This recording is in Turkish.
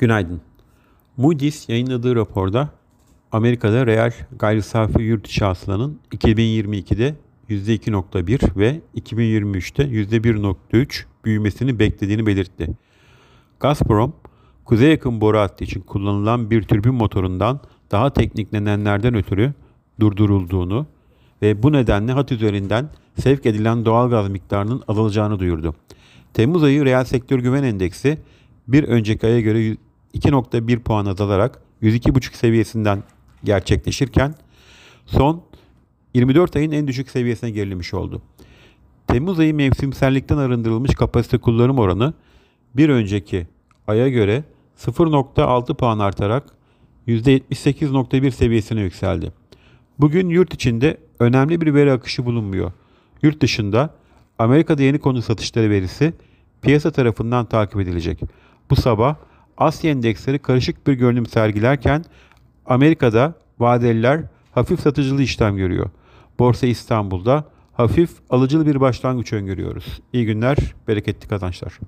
Günaydın. Moody's yayınladığı raporda Amerika'da reel gayri safi yurt içi hasılanın 2022'de %2.1 ve 2023'te %1.3 büyümesini beklediğini belirtti. Gazprom, kuzey yakın boru hattı için kullanılan bir türbin motorundan daha teknik nedenlerden ötürü durdurulduğunu ve bu nedenle hat üzerinden sevk edilen doğal gaz miktarının azalacağını duyurdu. Temmuz ayı reel sektör güven endeksi bir önceki aya göre 2.1 puan azalarak 102.5 seviyesinden gerçekleşirken son 24 ayın en düşük seviyesine gerilemiş oldu. Temmuz ayı mevsimsellikten arındırılmış kapasite kullanım oranı bir önceki aya göre 0.6 puan artarak %78.1 seviyesine yükseldi. Bugün yurt içinde önemli bir veri akışı bulunmuyor. Yurt dışında Amerika'da yeni konu satışları verisi piyasa tarafından takip edilecek. Bu sabah Asya endeksleri karışık bir görünüm sergilerken Amerika'da vadeliler hafif satıcılı işlem görüyor. Borsa İstanbul'da hafif alıcılı bir başlangıç öngörüyoruz. İyi günler, bereketli kazançlar.